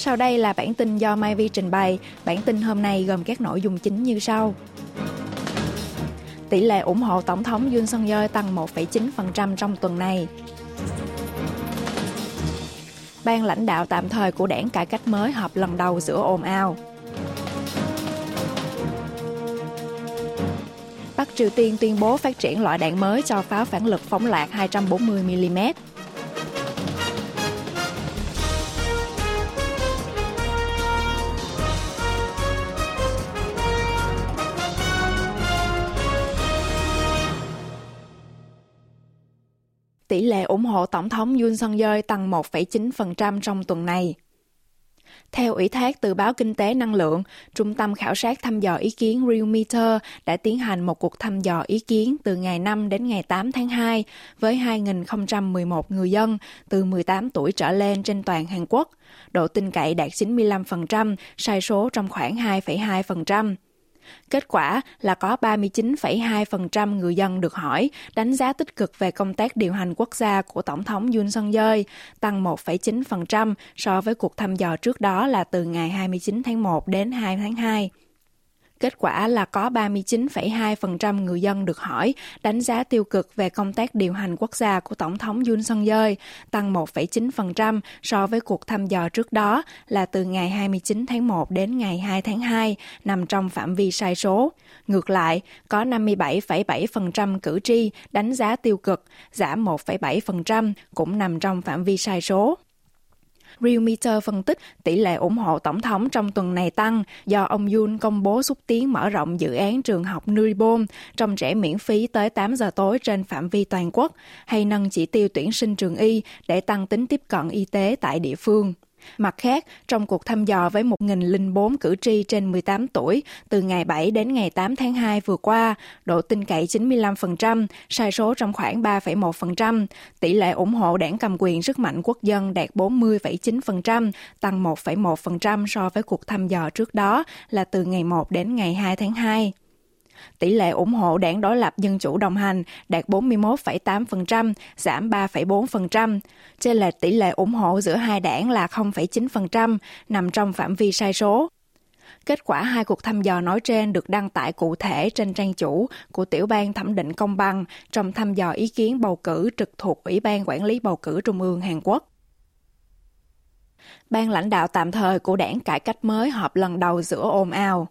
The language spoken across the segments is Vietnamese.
Sau đây là bản tin do Mai Vi trình bày. Bản tin hôm nay gồm các nội dung chính như sau. Tỷ lệ ủng hộ Tổng thống Yoon song yeol tăng 1,9% trong tuần này. Ban lãnh đạo tạm thời của đảng cải cách mới họp lần đầu giữa ồn ào. Bắc Triều Tiên tuyên bố phát triển loại đạn mới cho pháo phản lực phóng lạc 240mm. Tỷ lệ ủng hộ Tổng thống Yoon song yeol tăng 1,9% trong tuần này. Theo ủy thác từ báo Kinh tế Năng lượng, Trung tâm Khảo sát thăm dò ý kiến Realmeter đã tiến hành một cuộc thăm dò ý kiến từ ngày 5 đến ngày 8 tháng 2 với 2.011 người dân từ 18 tuổi trở lên trên toàn Hàn Quốc. Độ tin cậy đạt 95%, sai số trong khoảng 2,2%. Kết quả là có 39,2% người dân được hỏi đánh giá tích cực về công tác điều hành quốc gia của Tổng thống Yoon song yeol tăng 1,9% so với cuộc thăm dò trước đó là từ ngày 29 tháng 1 đến 2 tháng 2. Kết quả là có 39,2% người dân được hỏi đánh giá tiêu cực về công tác điều hành quốc gia của Tổng thống Yoon song yeol tăng 1,9% so với cuộc thăm dò trước đó là từ ngày 29 tháng 1 đến ngày 2 tháng 2, nằm trong phạm vi sai số. Ngược lại, có 57,7% cử tri đánh giá tiêu cực, giảm 1,7%, cũng nằm trong phạm vi sai số. Realmeter phân tích tỷ lệ ủng hộ tổng thống trong tuần này tăng do ông Yoon công bố xúc tiến mở rộng dự án trường học Nuribon trong trẻ miễn phí tới 8 giờ tối trên phạm vi toàn quốc, hay nâng chỉ tiêu tuyển sinh trường y để tăng tính tiếp cận y tế tại địa phương. Mặt khác, trong cuộc thăm dò với 1.004 cử tri trên 18 tuổi từ ngày 7 đến ngày 8 tháng 2 vừa qua, độ tin cậy 95%, sai số trong khoảng 3,1%, tỷ lệ ủng hộ đảng cầm quyền sức mạnh quốc dân đạt 40,9%, tăng 1,1% so với cuộc thăm dò trước đó là từ ngày 1 đến ngày 2 tháng 2. Tỷ lệ ủng hộ đảng đối lập Dân chủ đồng hành đạt 41,8%, giảm 3,4%. Trên lệch tỷ lệ ủng hộ giữa hai đảng là 0,9%, nằm trong phạm vi sai số. Kết quả hai cuộc thăm dò nói trên được đăng tải cụ thể trên trang chủ của Tiểu ban Thẩm định Công bằng trong thăm dò ý kiến bầu cử trực thuộc Ủy ban Quản lý Bầu cử Trung ương Hàn Quốc. Ban lãnh đạo tạm thời của đảng cải cách mới họp lần đầu giữa ồn ào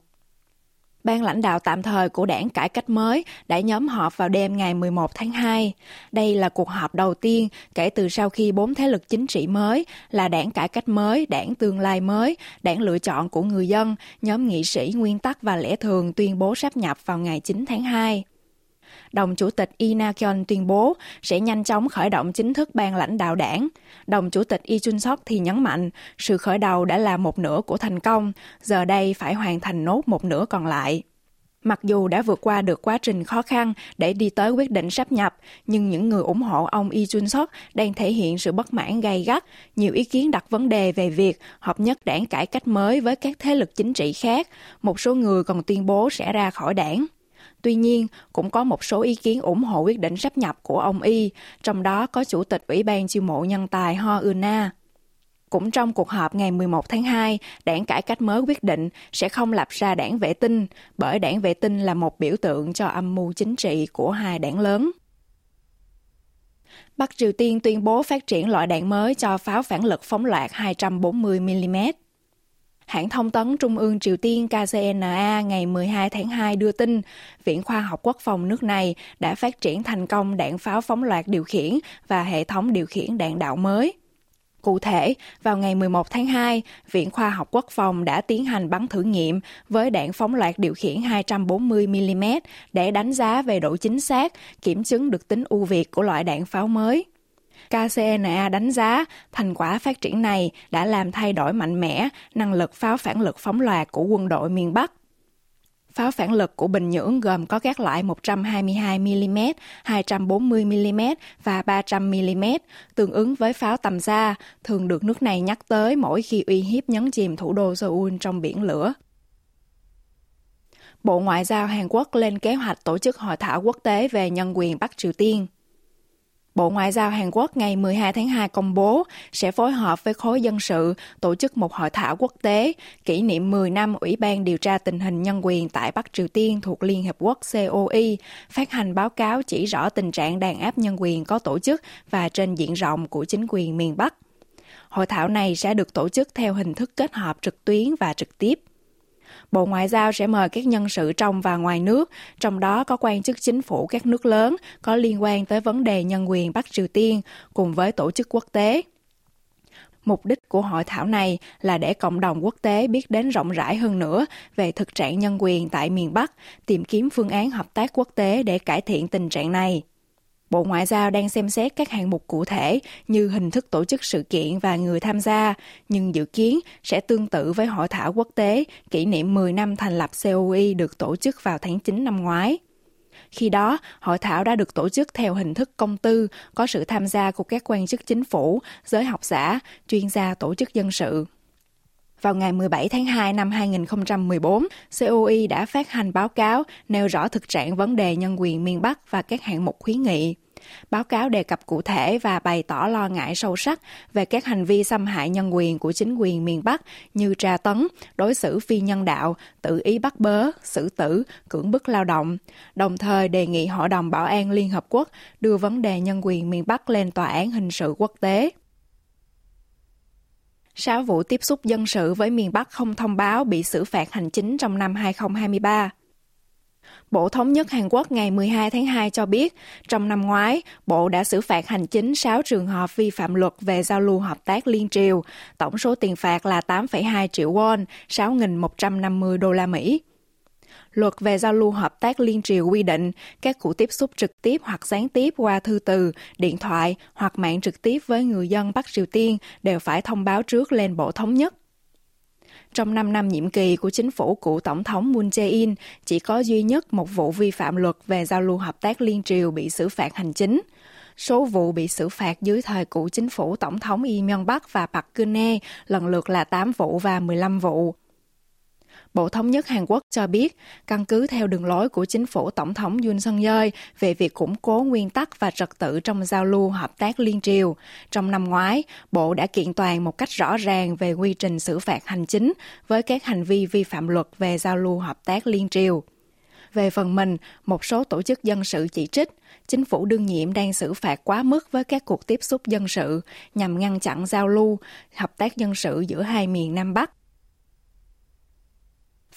ban lãnh đạo tạm thời của đảng cải cách mới đã nhóm họp vào đêm ngày 11 tháng 2. Đây là cuộc họp đầu tiên kể từ sau khi bốn thế lực chính trị mới là đảng cải cách mới, đảng tương lai mới, đảng lựa chọn của người dân, nhóm nghị sĩ nguyên tắc và lẽ thường tuyên bố sáp nhập vào ngày 9 tháng 2 đồng chủ tịch Ina Kyon tuyên bố sẽ nhanh chóng khởi động chính thức ban lãnh đạo đảng. Đồng chủ tịch Lee Chun Sok thì nhấn mạnh, sự khởi đầu đã là một nửa của thành công, giờ đây phải hoàn thành nốt một nửa còn lại. Mặc dù đã vượt qua được quá trình khó khăn để đi tới quyết định sắp nhập, nhưng những người ủng hộ ông Lee Chun Sok đang thể hiện sự bất mãn gay gắt. Nhiều ý kiến đặt vấn đề về việc hợp nhất đảng cải cách mới với các thế lực chính trị khác. Một số người còn tuyên bố sẽ ra khỏi đảng. Tuy nhiên, cũng có một số ý kiến ủng hộ quyết định sắp nhập của ông Y, trong đó có Chủ tịch Ủy ban chiêu mộ nhân tài Ho Una. Cũng trong cuộc họp ngày 11 tháng 2, đảng cải cách mới quyết định sẽ không lập ra đảng vệ tinh, bởi đảng vệ tinh là một biểu tượng cho âm mưu chính trị của hai đảng lớn. Bắc Triều Tiên tuyên bố phát triển loại đạn mới cho pháo phản lực phóng loạt 240mm. Hãng thông tấn Trung ương Triều Tiên KCNA ngày 12 tháng 2 đưa tin, Viện Khoa học Quốc phòng nước này đã phát triển thành công đạn pháo phóng loạt điều khiển và hệ thống điều khiển đạn đạo mới. Cụ thể, vào ngày 11 tháng 2, Viện Khoa học Quốc phòng đã tiến hành bắn thử nghiệm với đạn phóng loạt điều khiển 240mm để đánh giá về độ chính xác, kiểm chứng được tính ưu việt của loại đạn pháo mới. KCNA đánh giá thành quả phát triển này đã làm thay đổi mạnh mẽ năng lực pháo phản lực phóng loạt của quân đội miền Bắc. Pháo phản lực của Bình Nhưỡng gồm có các loại 122mm, 240mm và 300mm, tương ứng với pháo tầm xa, thường được nước này nhắc tới mỗi khi uy hiếp nhấn chìm thủ đô Seoul trong biển lửa. Bộ Ngoại giao Hàn Quốc lên kế hoạch tổ chức hội thảo quốc tế về nhân quyền Bắc Triều Tiên. Bộ Ngoại giao Hàn Quốc ngày 12 tháng 2 công bố sẽ phối hợp với khối dân sự tổ chức một hội thảo quốc tế kỷ niệm 10 năm Ủy ban điều tra tình hình nhân quyền tại Bắc Triều Tiên thuộc Liên Hiệp Quốc COI phát hành báo cáo chỉ rõ tình trạng đàn áp nhân quyền có tổ chức và trên diện rộng của chính quyền miền Bắc. Hội thảo này sẽ được tổ chức theo hình thức kết hợp trực tuyến và trực tiếp. Bộ Ngoại giao sẽ mời các nhân sự trong và ngoài nước, trong đó có quan chức chính phủ các nước lớn có liên quan tới vấn đề nhân quyền Bắc Triều Tiên cùng với tổ chức quốc tế. Mục đích của hội thảo này là để cộng đồng quốc tế biết đến rộng rãi hơn nữa về thực trạng nhân quyền tại miền Bắc, tìm kiếm phương án hợp tác quốc tế để cải thiện tình trạng này. Bộ Ngoại giao đang xem xét các hạng mục cụ thể như hình thức tổ chức sự kiện và người tham gia, nhưng dự kiến sẽ tương tự với hội thảo quốc tế kỷ niệm 10 năm thành lập COI được tổ chức vào tháng 9 năm ngoái. Khi đó, hội thảo đã được tổ chức theo hình thức công tư, có sự tham gia của các quan chức chính phủ, giới học giả, chuyên gia tổ chức dân sự. Vào ngày 17 tháng 2 năm 2014, COI đã phát hành báo cáo nêu rõ thực trạng vấn đề nhân quyền miền Bắc và các hạng mục khuyến nghị. Báo cáo đề cập cụ thể và bày tỏ lo ngại sâu sắc về các hành vi xâm hại nhân quyền của chính quyền miền Bắc như tra tấn, đối xử phi nhân đạo, tự ý bắt bớ, xử tử, cưỡng bức lao động, đồng thời đề nghị Hội đồng Bảo an Liên Hợp Quốc đưa vấn đề nhân quyền miền Bắc lên tòa án hình sự quốc tế. 6 vụ tiếp xúc dân sự với miền Bắc không thông báo bị xử phạt hành chính trong năm 2023. Bộ Thống nhất Hàn Quốc ngày 12 tháng 2 cho biết, trong năm ngoái, Bộ đã xử phạt hành chính 6 trường hợp vi phạm luật về giao lưu hợp tác liên triều. Tổng số tiền phạt là 8,2 triệu won, 6.150 đô la Mỹ. Luật về giao lưu hợp tác liên triều quy định các cuộc tiếp xúc trực tiếp hoặc gián tiếp qua thư từ, điện thoại hoặc mạng trực tiếp với người dân Bắc Triều Tiên đều phải thông báo trước lên Bộ Thống nhất. Trong 5 năm nhiệm kỳ của chính phủ cựu Tổng thống Moon Jae-in, chỉ có duy nhất một vụ vi phạm luật về giao lưu hợp tác liên triều bị xử phạt hành chính. Số vụ bị xử phạt dưới thời cựu chính phủ Tổng thống Lee Myung-bắc và Park Geun-hye lần lượt là 8 vụ và 15 vụ. Bộ Thống nhất Hàn Quốc cho biết, căn cứ theo đường lối của chính phủ Tổng thống Yoon suk yeol về việc củng cố nguyên tắc và trật tự trong giao lưu hợp tác liên triều, trong năm ngoái, Bộ đã kiện toàn một cách rõ ràng về quy trình xử phạt hành chính với các hành vi vi phạm luật về giao lưu hợp tác liên triều. Về phần mình, một số tổ chức dân sự chỉ trích chính phủ đương nhiệm đang xử phạt quá mức với các cuộc tiếp xúc dân sự nhằm ngăn chặn giao lưu, hợp tác dân sự giữa hai miền Nam Bắc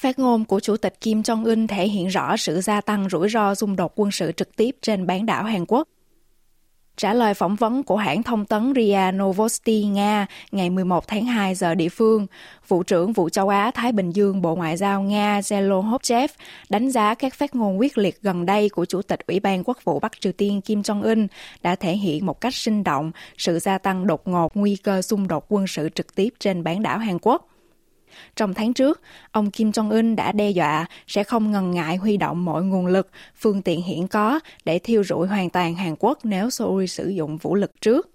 Phát ngôn của Chủ tịch Kim Jong-un thể hiện rõ sự gia tăng rủi ro xung đột quân sự trực tiếp trên bán đảo Hàn Quốc. Trả lời phỏng vấn của hãng thông tấn RIA Novosti Nga ngày 11 tháng 2 giờ địa phương, Vụ trưởng Vụ châu Á-Thái Bình Dương Bộ Ngoại giao Nga Zelo Hopchev đánh giá các phát ngôn quyết liệt gần đây của Chủ tịch Ủy ban Quốc vụ Bắc Triều Tiên Kim Jong-un đã thể hiện một cách sinh động sự gia tăng đột ngột nguy cơ xung đột quân sự trực tiếp trên bán đảo Hàn Quốc. Trong tháng trước, ông Kim Jong-un đã đe dọa sẽ không ngần ngại huy động mọi nguồn lực, phương tiện hiện có để thiêu rụi hoàn toàn Hàn Quốc nếu Seoul sử dụng vũ lực trước.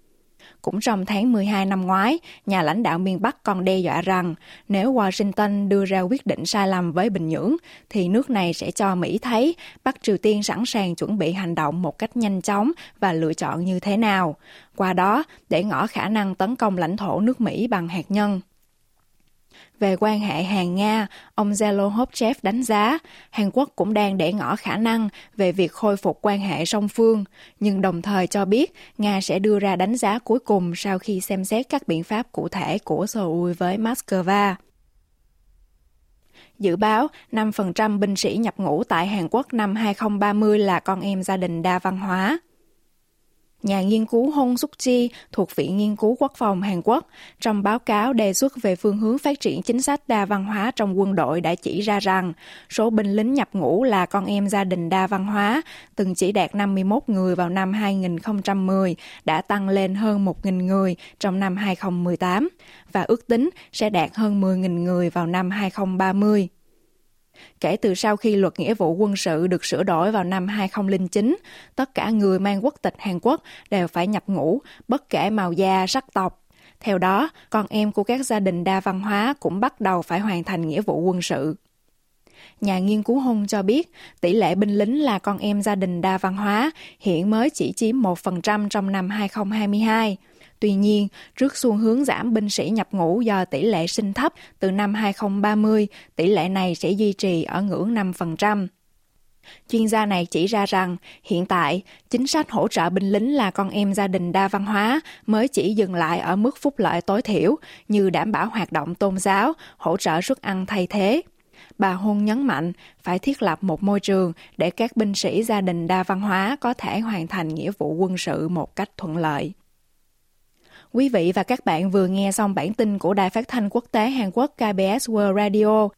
Cũng trong tháng 12 năm ngoái, nhà lãnh đạo miền Bắc còn đe dọa rằng nếu Washington đưa ra quyết định sai lầm với Bình Nhưỡng, thì nước này sẽ cho Mỹ thấy Bắc Triều Tiên sẵn sàng chuẩn bị hành động một cách nhanh chóng và lựa chọn như thế nào. Qua đó, để ngỏ khả năng tấn công lãnh thổ nước Mỹ bằng hạt nhân. Về quan hệ Hàn-Nga, ông Zelohopchev đánh giá Hàn Quốc cũng đang để ngỏ khả năng về việc khôi phục quan hệ song phương, nhưng đồng thời cho biết Nga sẽ đưa ra đánh giá cuối cùng sau khi xem xét các biện pháp cụ thể của Seoul với Moscow. Dự báo 5% binh sĩ nhập ngũ tại Hàn Quốc năm 2030 là con em gia đình đa văn hóa nhà nghiên cứu Hong Suk Chi thuộc Viện Nghiên cứu Quốc phòng Hàn Quốc, trong báo cáo đề xuất về phương hướng phát triển chính sách đa văn hóa trong quân đội đã chỉ ra rằng số binh lính nhập ngũ là con em gia đình đa văn hóa, từng chỉ đạt 51 người vào năm 2010, đã tăng lên hơn 1.000 người trong năm 2018 và ước tính sẽ đạt hơn 10.000 người vào năm 2030. Kể từ sau khi luật nghĩa vụ quân sự được sửa đổi vào năm 2009, tất cả người mang quốc tịch Hàn Quốc đều phải nhập ngũ, bất kể màu da, sắc tộc. Theo đó, con em của các gia đình đa văn hóa cũng bắt đầu phải hoàn thành nghĩa vụ quân sự. Nhà nghiên cứu Hung cho biết tỷ lệ binh lính là con em gia đình đa văn hóa hiện mới chỉ chiếm 1% trong năm 2022. Tuy nhiên, trước xu hướng giảm binh sĩ nhập ngũ do tỷ lệ sinh thấp, từ năm 2030, tỷ lệ này sẽ duy trì ở ngưỡng 5%. Chuyên gia này chỉ ra rằng hiện tại chính sách hỗ trợ binh lính là con em gia đình đa văn hóa mới chỉ dừng lại ở mức phúc lợi tối thiểu như đảm bảo hoạt động tôn giáo, hỗ trợ suất ăn thay thế. Bà Hôn nhấn mạnh phải thiết lập một môi trường để các binh sĩ gia đình đa văn hóa có thể hoàn thành nghĩa vụ quân sự một cách thuận lợi. Quý vị và các bạn vừa nghe xong bản tin của Đài Phát thanh Quốc tế Hàn Quốc KBS World Radio